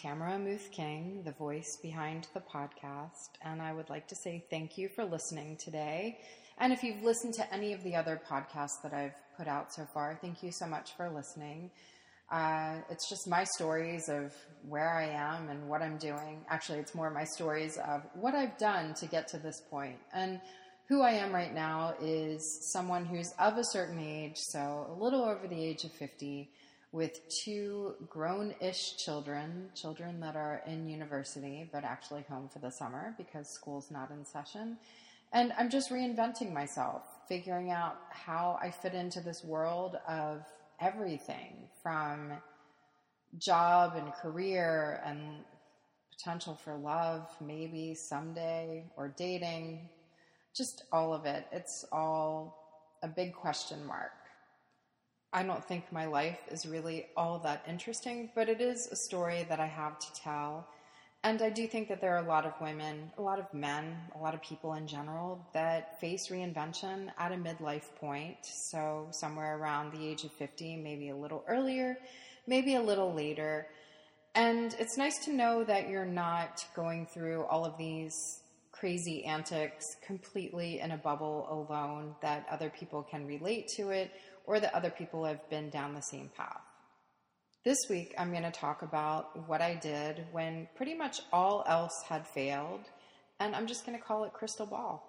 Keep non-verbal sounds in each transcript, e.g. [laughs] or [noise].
Tamara Muth King, the voice behind the podcast, and I would like to say thank you for listening today. And if you've listened to any of the other podcasts that I've put out so far, thank you so much for listening. Uh, it's just my stories of where I am and what I'm doing. Actually, it's more my stories of what I've done to get to this point. And who I am right now is someone who's of a certain age, so a little over the age of 50, with two grown ish children, children that are in university but actually home for the summer because school's not in session. And I'm just reinventing myself, figuring out how I fit into this world of everything from job and career and potential for love, maybe someday, or dating, just all of it. It's all a big question mark. I don't think my life is really all that interesting, but it is a story that I have to tell. And I do think that there are a lot of women, a lot of men, a lot of people in general that face reinvention at a midlife point. So, somewhere around the age of 50, maybe a little earlier, maybe a little later. And it's nice to know that you're not going through all of these crazy antics completely in a bubble alone, that other people can relate to it or that other people have been down the same path. This week, I'm going to talk about what I did when pretty much all else had failed, and I'm just going to call it crystal ball.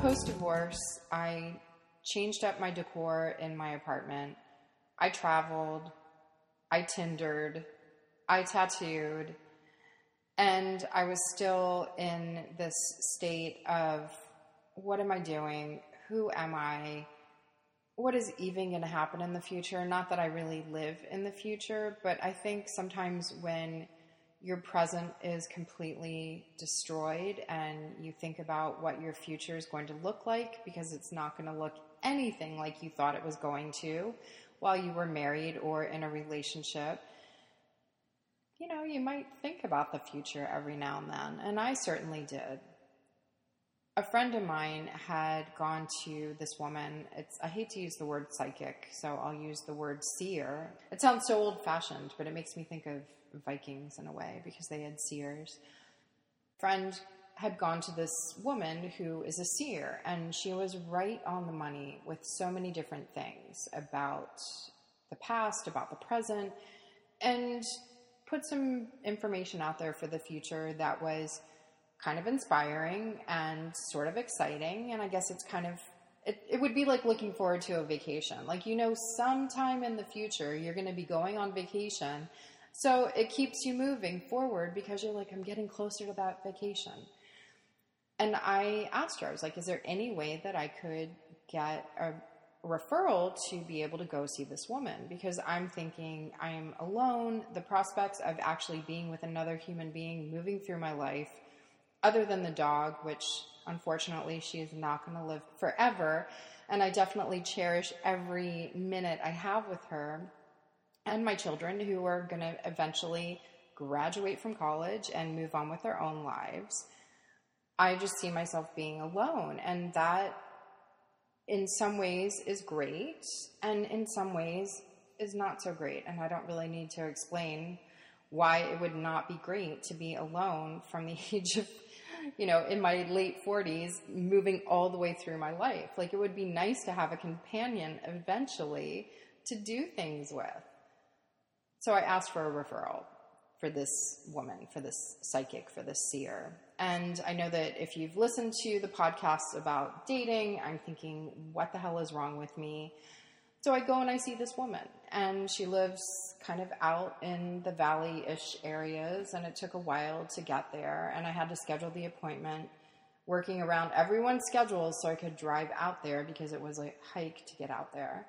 Post divorce, I changed up my decor in my apartment. I traveled, I Tindered, I tattooed, and I was still in this state of what am I doing? Who am I? What is even going to happen in the future? Not that I really live in the future, but I think sometimes when your present is completely destroyed and you think about what your future is going to look like because it's not going to look anything like you thought it was going to while you were married or in a relationship you know, you might think about the future every now and then, and I certainly did. A friend of mine had gone to this woman. It's I hate to use the word psychic, so I'll use the word seer. It sounds so old-fashioned, but it makes me think of Vikings in a way because they had seers. Friend had gone to this woman who is a seer, and she was right on the money with so many different things about the past, about the present, and put some information out there for the future that was kind of inspiring and sort of exciting. And I guess it's kind of, it, it would be like looking forward to a vacation. Like, you know, sometime in the future, you're going to be going on vacation. So it keeps you moving forward because you're like, I'm getting closer to that vacation. And I asked her, I was like, is there any way that I could get a referral to be able to go see this woman because I'm thinking I am alone. The prospects of actually being with another human being moving through my life, other than the dog, which unfortunately she is not going to live forever. And I definitely cherish every minute I have with her and my children who are going to eventually graduate from college and move on with their own lives. I just see myself being alone. And that in some ways is great and in some ways is not so great. And I don't really need to explain why it would not be great to be alone from the [laughs] age of, you know, in my late 40s, moving all the way through my life. Like it would be nice to have a companion eventually to do things with. So I asked for a referral for this woman, for this psychic, for this seer. And I know that if you've listened to the podcasts about dating, I'm thinking, what the hell is wrong with me? So I go and I see this woman, and she lives kind of out in the valley ish areas, and it took a while to get there. And I had to schedule the appointment, working around everyone's schedules so I could drive out there because it was a hike to get out there.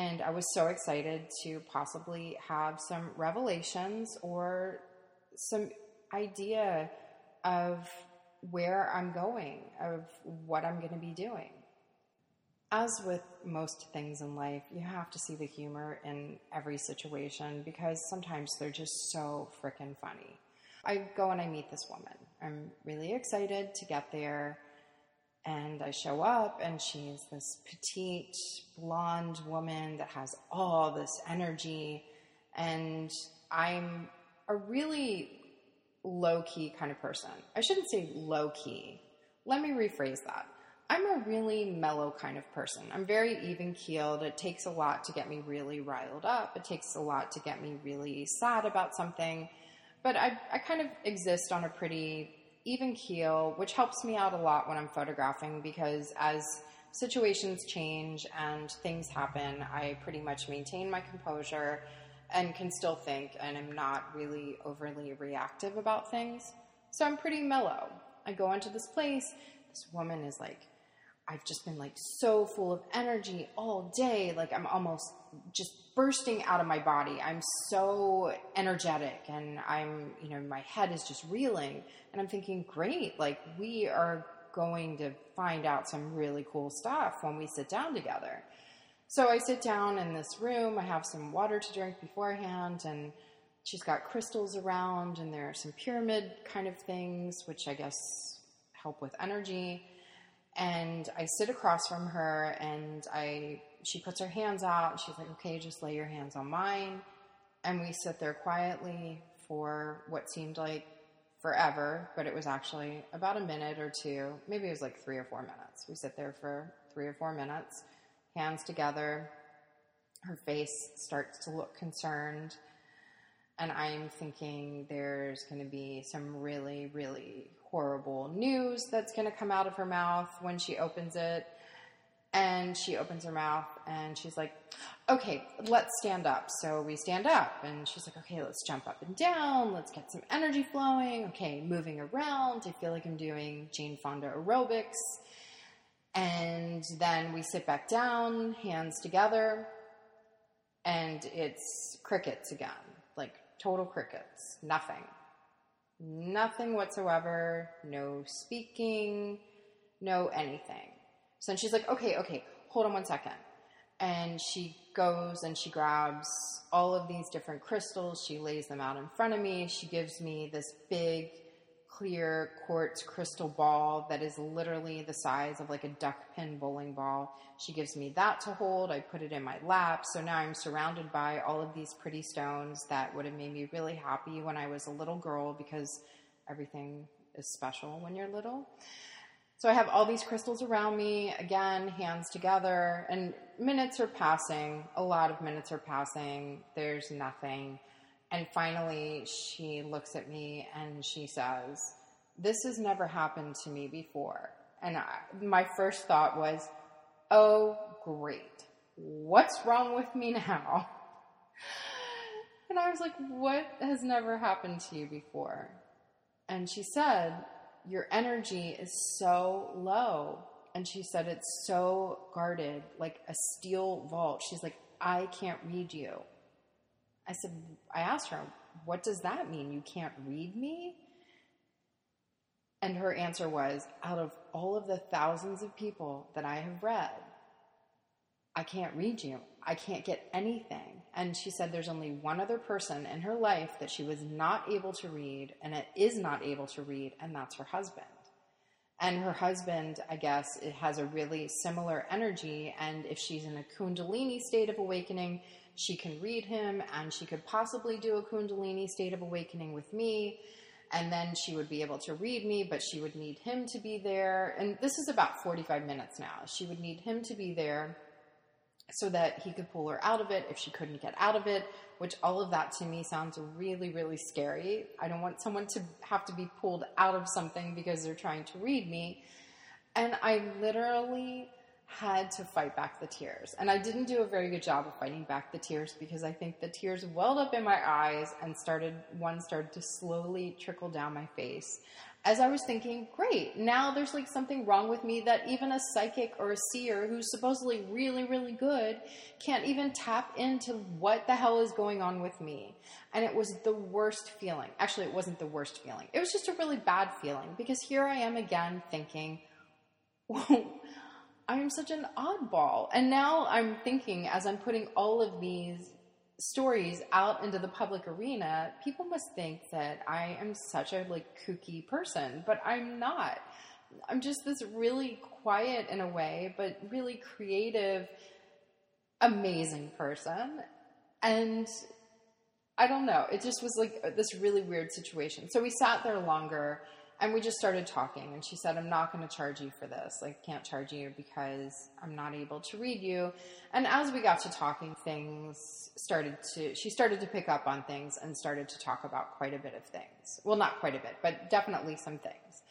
And I was so excited to possibly have some revelations or some idea of where I'm going, of what I'm going to be doing. As with most things in life, you have to see the humor in every situation because sometimes they're just so freaking funny. I go and I meet this woman. I'm really excited to get there. And I show up, and she's this petite, blonde woman that has all this energy. And I'm a really low key kind of person. I shouldn't say low key. Let me rephrase that. I'm a really mellow kind of person. I'm very even keeled. It takes a lot to get me really riled up. It takes a lot to get me really sad about something. But I, I kind of exist on a pretty even keel, which helps me out a lot when I'm photographing because as situations change and things happen, I pretty much maintain my composure and can still think and am not really overly reactive about things. So I'm pretty mellow. I go into this place, this woman is like, I've just been like so full of energy all day. Like I'm almost just bursting out of my body. I'm so energetic and I'm, you know, my head is just reeling. And I'm thinking, great, like we are going to find out some really cool stuff when we sit down together. So I sit down in this room, I have some water to drink beforehand, and she's got crystals around, and there are some pyramid kind of things, which I guess help with energy. And I sit across from her, and I she puts her hands out, she's like, "Okay, just lay your hands on mine." And we sit there quietly for what seemed like forever, but it was actually about a minute or two. Maybe it was like three or four minutes. We sit there for three or four minutes hands together. Her face starts to look concerned. And I'm thinking there's going to be some really, really horrible news that's going to come out of her mouth when she opens it. And she opens her mouth and she's like, okay, let's stand up. So we stand up and she's like, okay, let's jump up and down. Let's get some energy flowing. Okay, moving around. I feel like I'm doing Jane Fonda aerobics. And then we sit back down, hands together, and it's crickets again like total crickets, nothing. Nothing whatsoever, no speaking, no anything. So then she's like, okay, okay, hold on one second. And she goes and she grabs all of these different crystals. She lays them out in front of me. She gives me this big clear quartz crystal ball that is literally the size of like a duck pin bowling ball. She gives me that to hold. I put it in my lap. So now I'm surrounded by all of these pretty stones that would have made me really happy when I was a little girl because everything is special when you're little. So I have all these crystals around me, again, hands together, and minutes are passing. A lot of minutes are passing. There's nothing. And finally, she looks at me and she says, This has never happened to me before. And I, my first thought was, Oh, great. What's wrong with me now? And I was like, What has never happened to you before? And she said, Your energy is so low. And she said, It's so guarded, like a steel vault. She's like, I can't read you. I said, I asked her, what does that mean? You can't read me? And her answer was, out of all of the thousands of people that I have read, I can't read you. I can't get anything. And she said there's only one other person in her life that she was not able to read and it is not able to read, and that's her husband. And her husband, I guess, it has a really similar energy. And if she's in a Kundalini state of awakening, she can read him and she could possibly do a Kundalini state of awakening with me. And then she would be able to read me, but she would need him to be there. And this is about 45 minutes now. She would need him to be there so that he could pull her out of it if she couldn't get out of it, which all of that to me sounds really, really scary. I don't want someone to have to be pulled out of something because they're trying to read me. And I literally had to fight back the tears. And I didn't do a very good job of fighting back the tears because I think the tears welled up in my eyes and started, one started to slowly trickle down my face. As I was thinking, great, now there's like something wrong with me that even a psychic or a seer who's supposedly really, really good can't even tap into what the hell is going on with me. And it was the worst feeling. Actually, it wasn't the worst feeling. It was just a really bad feeling because here I am again thinking, I am such an oddball. And now I'm thinking, as I'm putting all of these stories out into the public arena, people must think that I am such a like kooky person, but I'm not. I'm just this really quiet in a way, but really creative, amazing person. And I don't know, it just was like this really weird situation. So we sat there longer and we just started talking and she said i'm not going to charge you for this. Like can't charge you because i'm not able to read you. And as we got to talking things started to she started to pick up on things and started to talk about quite a bit of things. Well not quite a bit but definitely some things.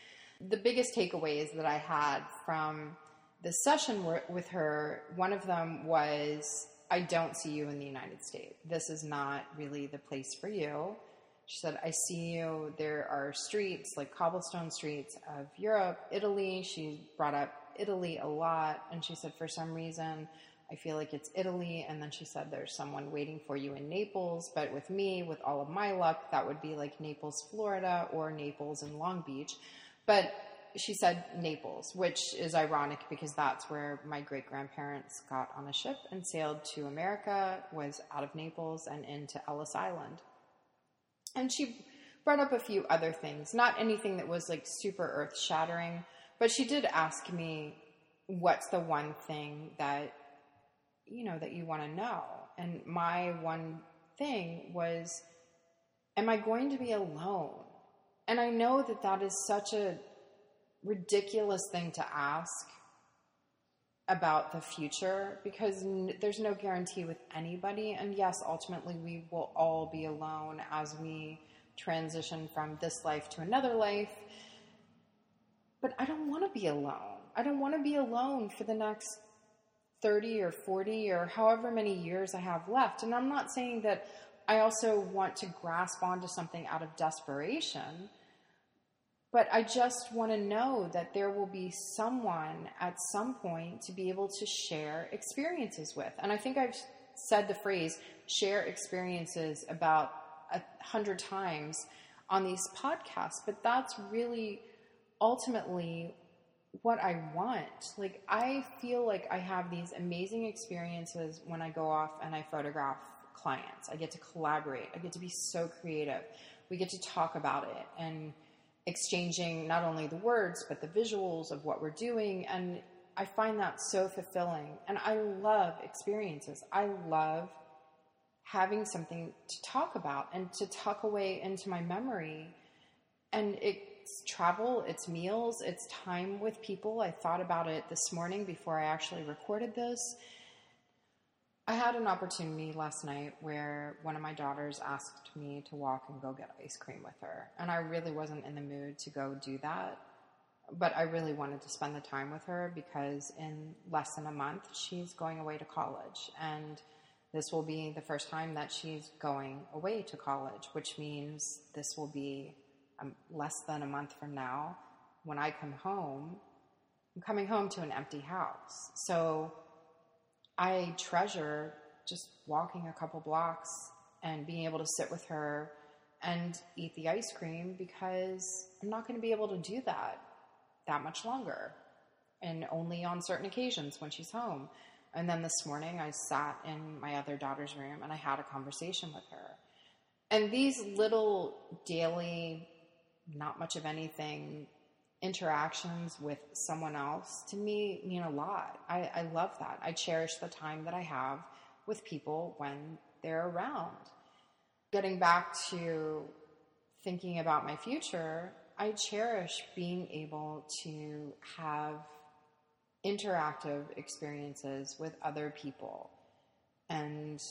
The biggest takeaways that i had from the session with her one of them was i don't see you in the united states. This is not really the place for you she said, I see you. There are streets, like cobblestone streets of Europe, Italy. She brought up Italy a lot. And she said, for some reason, I feel like it's Italy. And then she said, there's someone waiting for you in Naples. But with me, with all of my luck, that would be like Naples, Florida, or Naples and Long Beach. But she said Naples, which is ironic because that's where my great grandparents got on a ship and sailed to America, was out of Naples and into Ellis Island. And she brought up a few other things, not anything that was like super earth shattering, but she did ask me, what's the one thing that, you know, that you want to know? And my one thing was, am I going to be alone? And I know that that is such a ridiculous thing to ask about the future because n- there's no guarantee with anybody. And yes, ultimately, we will all be alone as we transition from this life to another life. But I don't want to be alone. I don't want to be alone for the next 30 or 40 or however many years I have left. And I'm not saying that I also want to grasp onto something out of desperation. But I just want to know that there will be someone at some point to be able to share experiences with. And I think I've said the phrase share experiences about a hundred times on these podcasts, but that's really ultimately what I want. Like, I feel like I have these amazing experiences when I go off and I photograph clients. I get to collaborate, I get to be so creative. We get to talk about it and exchanging not only the words but the visuals of what we're doing and I find that so fulfilling and I love experiences. I love having something to talk about and to tuck away into my memory. And it's travel, it's meals, it's time with people. I thought about it this morning before I actually recorded this. I had an opportunity last night where one of my daughters asked me to walk and go get ice cream with her. And I really wasn't in the mood to go do that. But I really wanted to spend the time with her because in less than a month, she's going away to college. And this will be the first time that she's going away to college, which means this will be um, less than a month from now. When I come home, I'm coming home to an empty house. So I treasure just walking a couple blocks and being able to sit with her and eat the ice cream because I'm not going to be able to do that that much longer and only on certain occasions when she's home. And then this morning I sat in my other daughter's room and I had a conversation with her. And these little daily, not much of anything interactions with someone else to me mean a lot. I, I love that. I cherish the time that I have with people when they're around. Getting back to thinking about my future, I cherish being able to have interactive experiences with other people and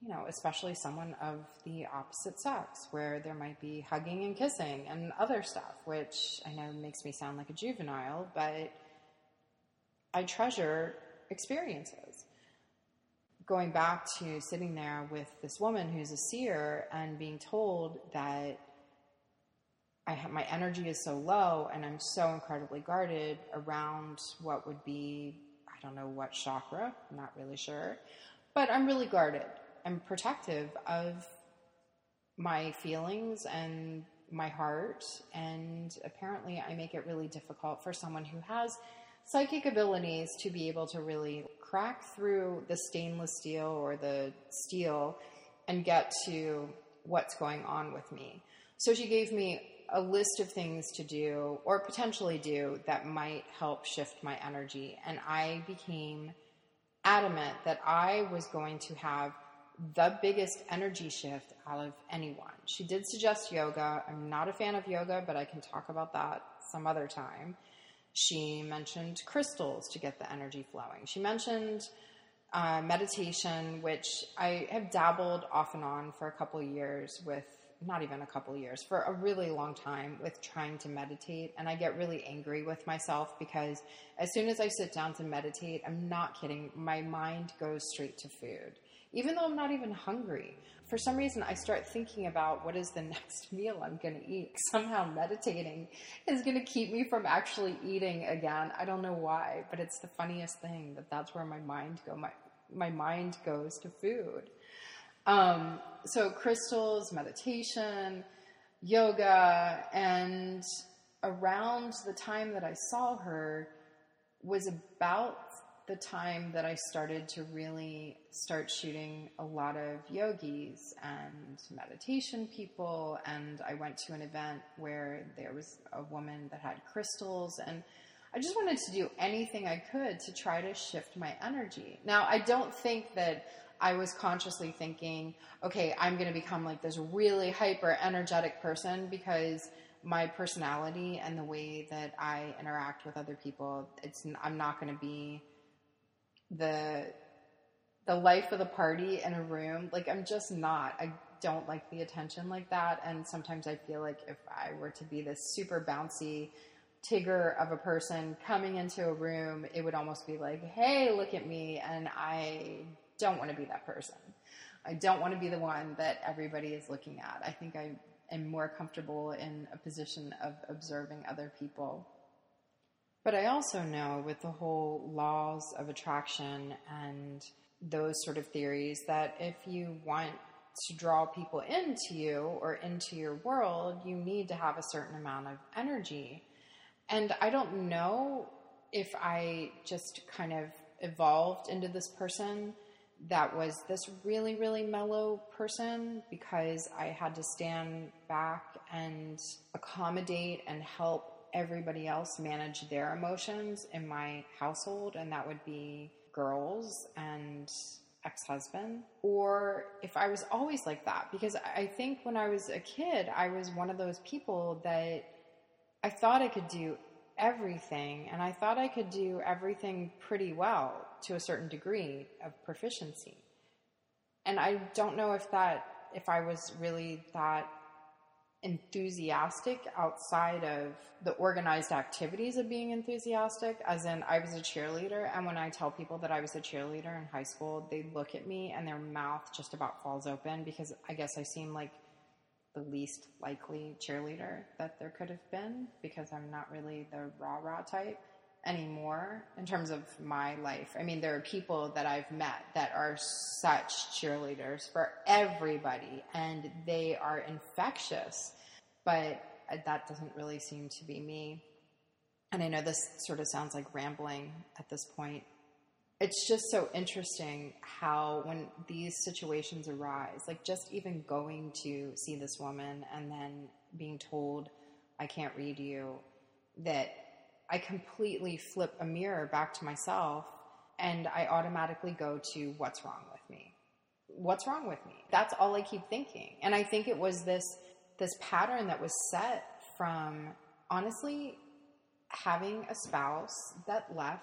you know, especially someone of the opposite sex, where there might be hugging and kissing and other stuff, which I know makes me sound like a juvenile, but I treasure experiences. Going back to sitting there with this woman who's a seer and being told that I have, my energy is so low and I'm so incredibly guarded around what would be, I don't know what chakra, I'm not really sure, but I'm really guarded. I'm protective of my feelings and my heart, and apparently I make it really difficult for someone who has psychic abilities to be able to really crack through the stainless steel or the steel and get to what's going on with me. So she gave me a list of things to do or potentially do that might help shift my energy. And I became adamant that I was going to have the biggest energy shift out of anyone. She did suggest yoga. I'm not a fan of yoga, but I can talk about that some other time. She mentioned crystals to get the energy flowing. She mentioned uh, meditation, which I have dabbled off and on for a couple years with, not even a couple years, for a really long time with trying to meditate. And I get really angry with myself because as soon as I sit down to meditate, I'm not kidding, my mind goes straight to food even though I'm not even hungry. For some reason, I start thinking about what is the [laughs] next meal I'm going to eat. Somehow, meditating is going to keep me from actually eating again. I don't know why, but it's the funniest thing that that's where my mind go. My my mind goes to food. Um, so crystals, meditation, yoga, and around the time that I saw her was about the time that I started to really start shooting a lot of yogis and meditation people. And I went to an event where there was a woman that had crystals. And I just wanted to do anything I could to try to shift my energy. Now, I don't think that I was consciously thinking, okay, I'm going to become like this really hyper energetic person because my personality and the way that I interact with other people, it's I'm not going to be the the life of the party in a room. Like I'm just not. I don't like the attention like that. And sometimes I feel like if I were to be this super bouncy Tigger of a person coming into a room, it would almost be like, hey, look at me. And I don't want to be that person. I don't want to be the one that everybody is looking at. I think I am more comfortable in a position of observing other people. But I also know with the whole laws of attraction and those sort of theories that if you want to draw people into you or into your world, you need to have a certain amount of energy. And I don't know if I just kind of evolved into this person that was this really, really mellow person because I had to stand back and accommodate and help everybody else manage their emotions in my household, and that would be girls and ex husband, or if I was always like that. Because I think when I was a kid, I was one of those people that I thought I could do everything, and I thought I could do everything pretty well to a certain degree of proficiency. And I don't know if that, if I was really that enthusiastic outside of the organized activities of being enthusiastic as in I was a cheerleader and when I tell people that I was a cheerleader in high school they look at me and their mouth just about falls open because I guess I seem like the least likely cheerleader that there could have been because I'm not really the rah rah type anymore in terms of my life. I mean, there are people that I've met that are such cheerleaders for everybody and they are infectious, but that doesn't really seem to be me. And I know this sort of sounds like rambling at this point. It's just so interesting how when these situations arise, like just even going to see this woman and then being told, I can't read you, that I completely flip a mirror back to myself and I automatically go to what's wrong with me. What's wrong with me? That's all I keep thinking. And I think it was this this pattern that was set from honestly having a spouse that left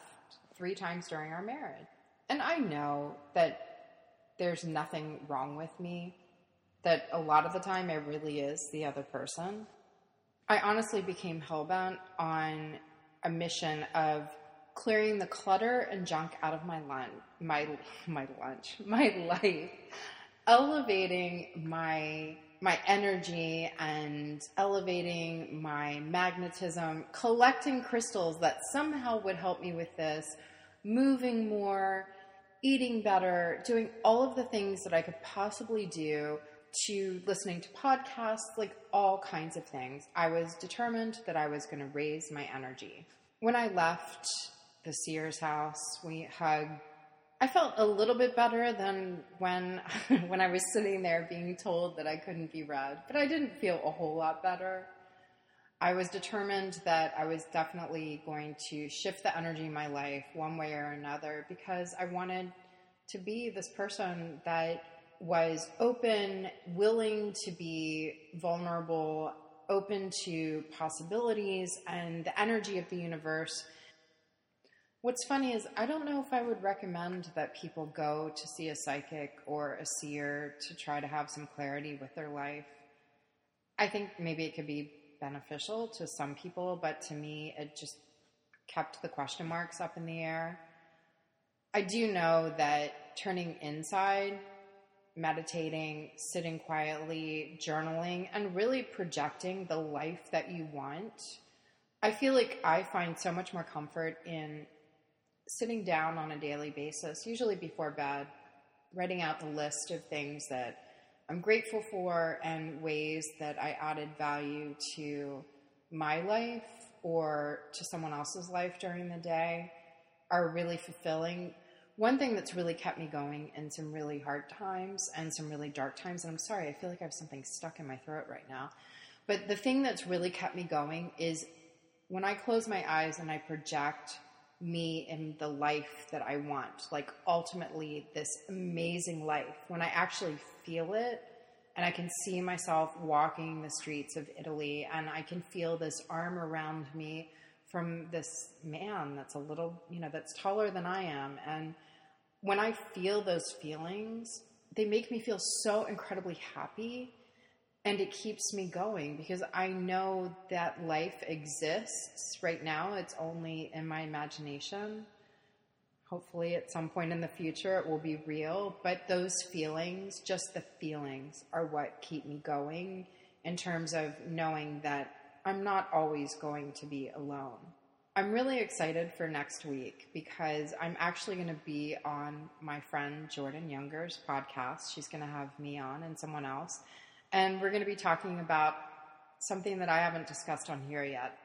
3 times during our marriage. And I know that there's nothing wrong with me, that a lot of the time it really is the other person. I honestly became hellbent on a mission of clearing the clutter and junk out of my lunch, my my lunch, [laughs] my life, elevating my my energy and elevating my magnetism, collecting crystals that somehow would help me with this, moving more, eating better, doing all of the things that I could possibly do to listening to podcasts, like all kinds of things. I was determined that I was going to raise my energy. When I left the seer's house, we hugged. I felt a little bit better than when [laughs] when I was sitting there being told that I couldn't be read, but I didn't feel a whole lot better. I was determined that I was definitely going to shift the energy in my life one way or another because I wanted to be this person that was open, willing to be vulnerable, open to possibilities and the energy of the universe. What's funny is, I don't know if I would recommend that people go to see a psychic or a seer to try to have some clarity with their life. I think maybe it could be beneficial to some people, but to me, it just kept the question marks up in the air. I do know that turning inside, meditating, sitting quietly, journaling, and really projecting the life that you want, I feel like I find so much more comfort in sitting down on a daily basis, usually before bed, writing out the list of things that I'm grateful for and ways that I added value to my life or to someone else's life during the day are really fulfilling. One thing that's really kept me going in some really hard times and some really dark times, and I'm sorry, I feel like I have something stuck in my throat right now. But the thing that's really kept me going is when I close my eyes and I project me in the life that I want, like ultimately this amazing life, when I actually feel it and I can see myself walking the streets of Italy and I can feel this arm around me from this man that's a little, you know, that's taller than I am. And when I feel those feelings, they make me feel so incredibly happy and it keeps me going because I know that life exists right now. It's only in my imagination. Hopefully, at some point in the future, it will be real. But those feelings, just the feelings, are what keep me going in terms of knowing that I'm not always going to be alone. I'm really excited for next week because I'm actually going to be on my friend Jordan Younger's podcast. She's going to have me on and someone else and we're going to be talking about something that I haven't discussed on here yet.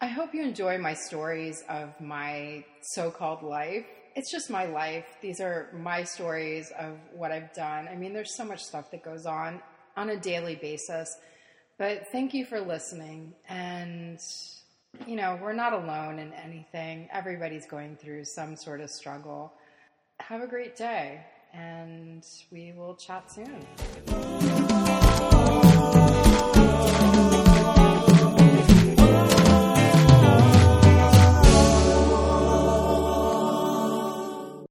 I hope you enjoy my stories of my so called life. It's just my life. These are my stories of what I've done. I mean, there's so much stuff that goes on on a daily basis. But thank you for listening. And, you know, we're not alone in anything. Everybody's going through some sort of struggle. Have a great day, and we will chat soon.